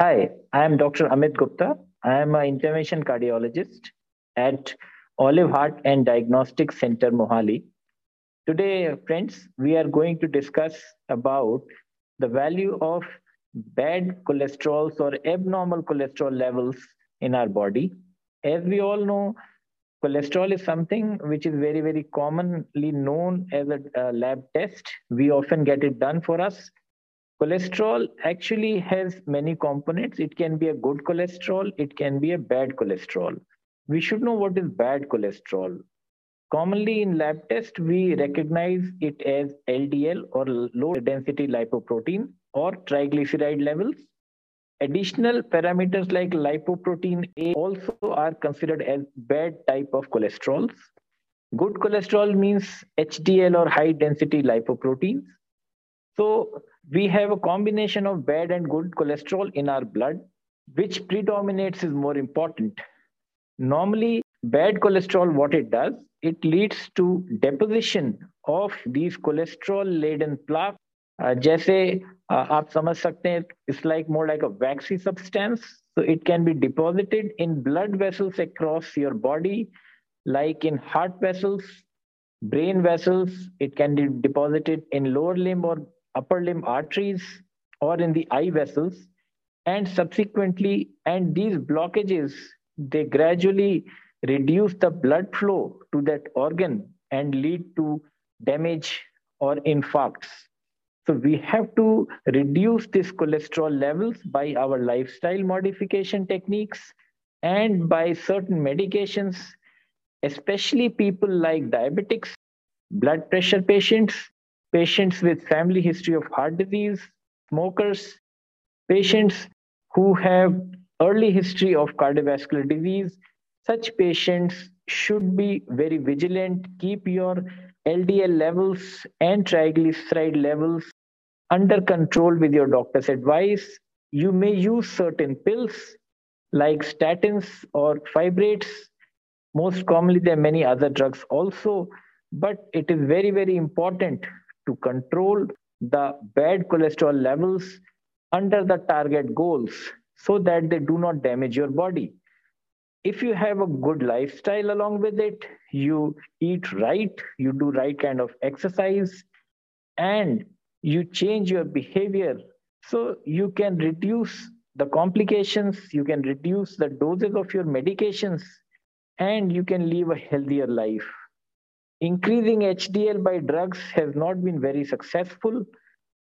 I am Dr. Amit Gupta. I am an intervention cardiologist at Olive Heart and Diagnostic Center, Mohali. Today, friends, we are going to discuss about the value of bad cholesterols or abnormal cholesterol levels in our body. As we all know, cholesterol is something which is very, very commonly known as a, a lab test. We often get it done for us. Cholesterol actually has many components. It can be a good cholesterol, it can be a bad cholesterol. We should know what is bad cholesterol. Commonly in lab test, we recognize it as LDL or low density lipoprotein or triglyceride levels. Additional parameters like lipoprotein A also are considered as bad type of cholesterols. Good cholesterol means HDL or high density lipoproteins. So we have a combination of bad and good cholesterol in our blood. Which predominates is more important. Normally, bad cholesterol, what it does, it leads to deposition of these cholesterol laden plaque जैसे आप समझ सकते हैं it's like more like a vaccine substance so it can be deposited in blood vessels across your body like in heart vessels brain vessels it can be deposited in lower limb or upper limb arteries or in the eye vessels and subsequently and these blockages they gradually reduce the blood flow to that organ and lead to damage or infarcts. So we have to reduce this cholesterol levels by our lifestyle modification techniques and by certain medications, especially people like diabetics, blood pressure patients, patients with family history of heart disease, smokers, patients who have early history of cardiovascular disease. Such patients should be very vigilant. Keep your LDL levels and triglyceride levels under control with your doctor's advice. You may use certain pills like statins or fibrates. Most commonly, there are many other drugs also, but it is very, very important to control the bad cholesterol levels under the target goals so that they do not damage your body. If you have a good lifestyle along with it, you eat right, you do right kind of exercise, and you change your behavior so you can reduce the complications, you can reduce the doses of your medications, and you can live a healthier life. Increasing HDL by drugs has not been very successful.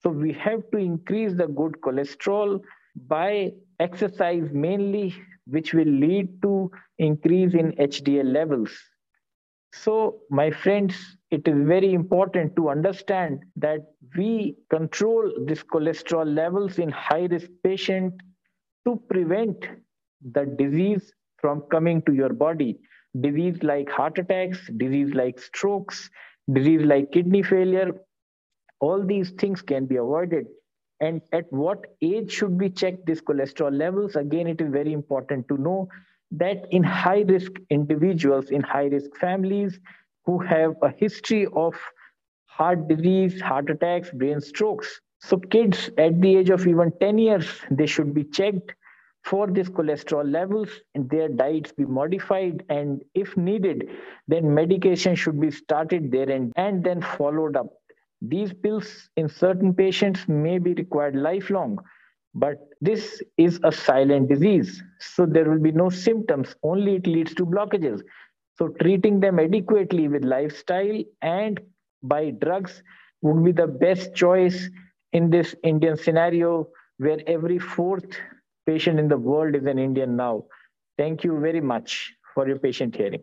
So we have to increase the good cholesterol by exercise mainly, which will lead to increase in HDL levels. So, my friends, it is very important to understand that we control this cholesterol levels in high risk patient to prevent the disease from coming to your body. Disease like heart attacks, disease like strokes, disease like kidney failure, all these things can be avoided. And at what age should we check these cholesterol levels? Again, it is very important to know that in high risk individuals, in high risk families who have a history of heart disease, heart attacks, brain strokes. So, kids at the age of even 10 years, they should be checked for these cholesterol levels their diets be modified. And if needed, then medication should be started there and, and then followed up. These pills in certain patients may be required lifelong but this is a silent disease. So there will be no symptoms, only it leads to blockages. So treating them adequately with lifestyle and by drugs would be the best choice in this Indian scenario where every fourth patient in the world is an Indian now. Thank you very much for your patient hearing.